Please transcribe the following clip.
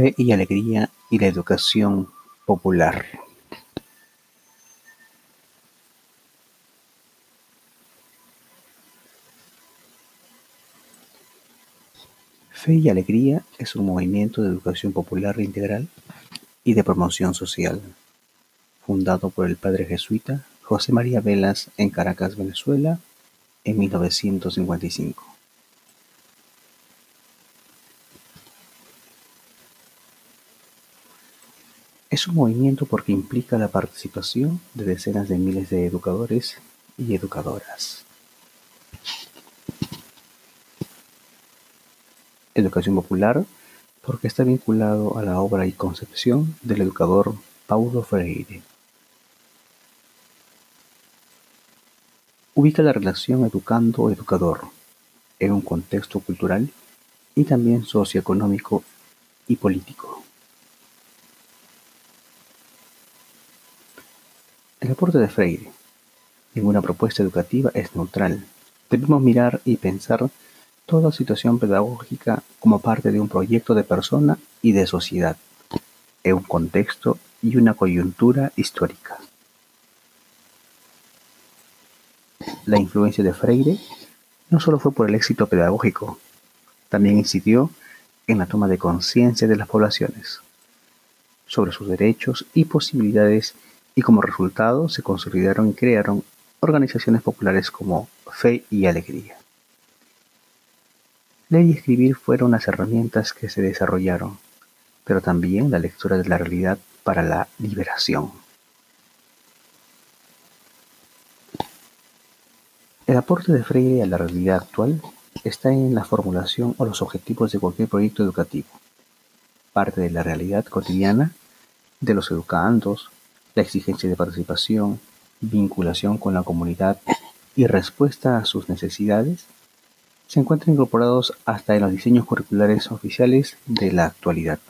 Fe y alegría y la educación popular. Fe y Alegría es un movimiento de educación popular integral y de promoción social, fundado por el padre jesuita José María Velas en Caracas, Venezuela, en 1955. Es un movimiento porque implica la participación de decenas de miles de educadores y educadoras. Educación popular porque está vinculado a la obra y concepción del educador Paulo Freire. Ubica la relación educando-educador en un contexto cultural y también socioeconómico y político. El aporte de Freire. Ninguna propuesta educativa es neutral. Debemos mirar y pensar toda situación pedagógica como parte de un proyecto de persona y de sociedad, en un contexto y una coyuntura histórica. La influencia de Freire no solo fue por el éxito pedagógico, también incidió en la toma de conciencia de las poblaciones sobre sus derechos y posibilidades y como resultado se consolidaron y crearon organizaciones populares como Fe y Alegría. Leer y escribir fueron las herramientas que se desarrollaron, pero también la lectura de la realidad para la liberación. El aporte de Freire a la realidad actual está en la formulación o los objetivos de cualquier proyecto educativo, parte de la realidad cotidiana de los educandos, la exigencia de participación, vinculación con la comunidad y respuesta a sus necesidades se encuentran incorporados hasta en los diseños curriculares oficiales de la actualidad.